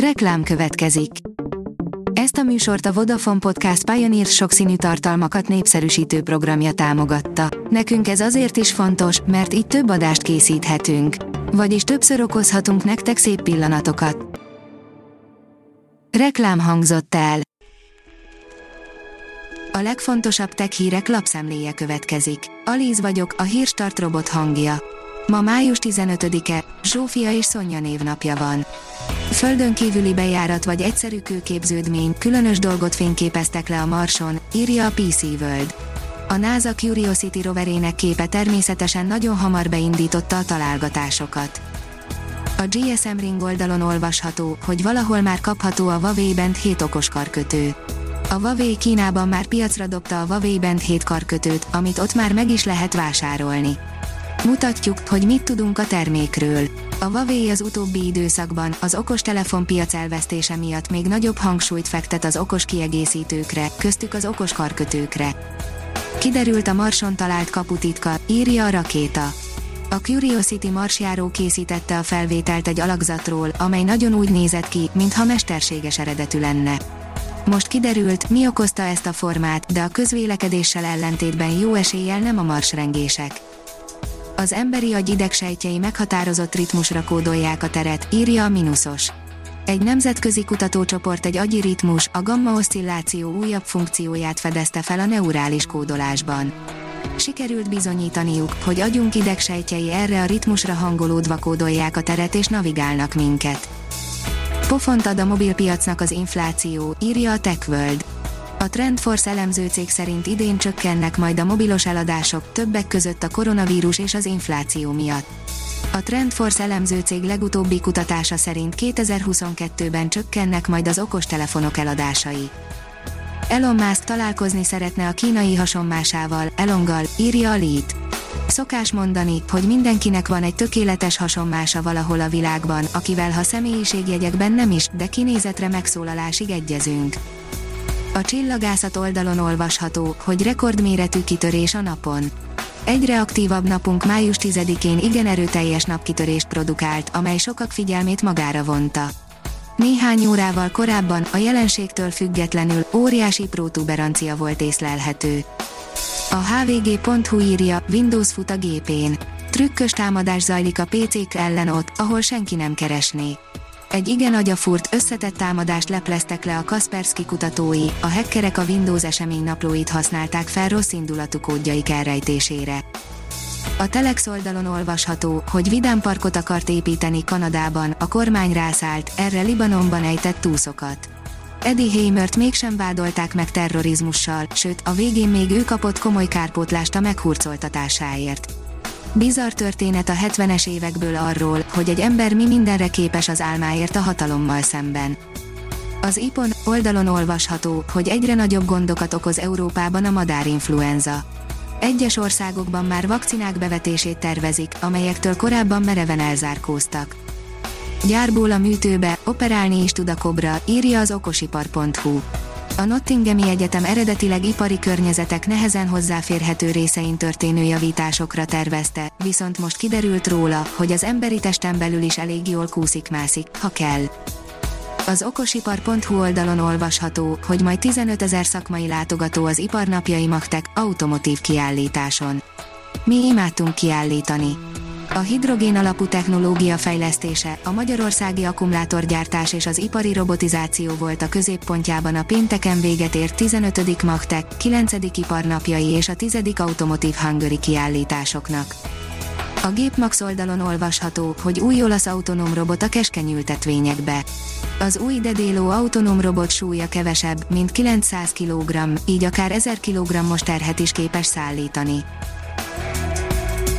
Reklám következik. Ezt a műsort a Vodafone Podcast Pioneer sokszínű tartalmakat népszerűsítő programja támogatta. Nekünk ez azért is fontos, mert így több adást készíthetünk. Vagyis többször okozhatunk nektek szép pillanatokat. Reklám hangzott el. A legfontosabb tech hírek lapszemléje következik. Alíz vagyok, a hírstart robot hangja. Ma május 15-e, Zsófia és Szonya névnapja van. Földön kívüli bejárat vagy egyszerű kőképződmény, különös dolgot fényképeztek le a Marson, írja a PC World. A NASA Curiosity roverének képe természetesen nagyon hamar beindította a találgatásokat. A GSM Ring oldalon olvasható, hogy valahol már kapható a Huawei Band 7 okos karkötő. A Huawei Kínában már piacra dobta a Huawei Band 7 karkötőt, amit ott már meg is lehet vásárolni. Mutatjuk, hogy mit tudunk a termékről. A Huawei az utóbbi időszakban az okostelefon piac elvesztése miatt még nagyobb hangsúlyt fektet az okos kiegészítőkre, köztük az okos karkötőkre. Kiderült a Marson talált kaputitka, írja a rakéta. A Curiosity marsjáró készítette a felvételt egy alakzatról, amely nagyon úgy nézett ki, mintha mesterséges eredetű lenne. Most kiderült, mi okozta ezt a formát, de a közvélekedéssel ellentétben jó eséllyel nem a marsrengések az emberi agy idegsejtjei meghatározott ritmusra kódolják a teret, írja a Minusos. Egy nemzetközi kutatócsoport egy agyi ritmus, a gamma-oszcilláció újabb funkcióját fedezte fel a neurális kódolásban. Sikerült bizonyítaniuk, hogy agyunk idegsejtjei erre a ritmusra hangolódva kódolják a teret és navigálnak minket. Pofont ad a mobilpiacnak az infláció, írja a TechWorld. A Trendforce elemző cég szerint idén csökkennek majd a mobilos eladások, többek között a koronavírus és az infláció miatt. A Trendforce elemző cég legutóbbi kutatása szerint 2022-ben csökkennek majd az okostelefonok eladásai. Elon Musk találkozni szeretne a kínai hasonmásával, Elongal, írja a Lead. Szokás mondani, hogy mindenkinek van egy tökéletes hasonmása valahol a világban, akivel ha személyiségjegyekben nem is, de kinézetre megszólalásig egyezünk. A csillagászat oldalon olvasható, hogy rekordméretű kitörés a napon. Egyre aktívabb napunk május 10-én igen erőteljes napkitörést produkált, amely sokak figyelmét magára vonta. Néhány órával korábban a jelenségtől függetlenül óriási protuberancia volt észlelhető. A hvg.hu írja, Windows fut a gépén. Trükkös támadás zajlik a PC-k ellen ott, ahol senki nem keresné. Egy igen agyafúrt, összetett támadást lepleztek le a Kaspersky kutatói, a hackerek a Windows eseménynaplóit használták fel rossz indulatú kódjaik elrejtésére. A Telex oldalon olvasható, hogy vidámparkot akart építeni Kanadában, a kormány rászállt, erre Libanonban ejtett túszokat. Eddie Hamert mégsem vádolták meg terrorizmussal, sőt, a végén még ő kapott komoly kárpótlást a meghurcoltatásáért. Bizarr történet a 70-es évekből arról, hogy egy ember mi mindenre képes az álmáért a hatalommal szemben. Az IPON oldalon olvasható, hogy egyre nagyobb gondokat okoz Európában a madárinfluenza. Egyes országokban már vakcinák bevetését tervezik, amelyektől korábban mereven elzárkóztak. Gyárból a műtőbe, operálni is tud a kobra, írja az okosipar.hu. A Nottinghami Egyetem eredetileg ipari környezetek nehezen hozzáférhető részein történő javításokra tervezte, viszont most kiderült róla, hogy az emberi testen belül is elég jól kúszik-mászik, ha kell. Az okosipar.hu oldalon olvasható, hogy majd 15 ezer szakmai látogató az iparnapjai Magtek automotív kiállításon. Mi imádtunk kiállítani a hidrogén alapú technológia fejlesztése, a magyarországi akkumulátorgyártás és az ipari robotizáció volt a középpontjában a pénteken véget ért 15. Magtek, 9. iparnapjai és a 10. Automotive Hungary kiállításoknak. A Gépmax oldalon olvasható, hogy új olasz autonóm robot a keskeny ültetvényekbe. Az új Dedélo autonóm robot súlya kevesebb, mint 900 kg, így akár 1000 kg-os terhet is képes szállítani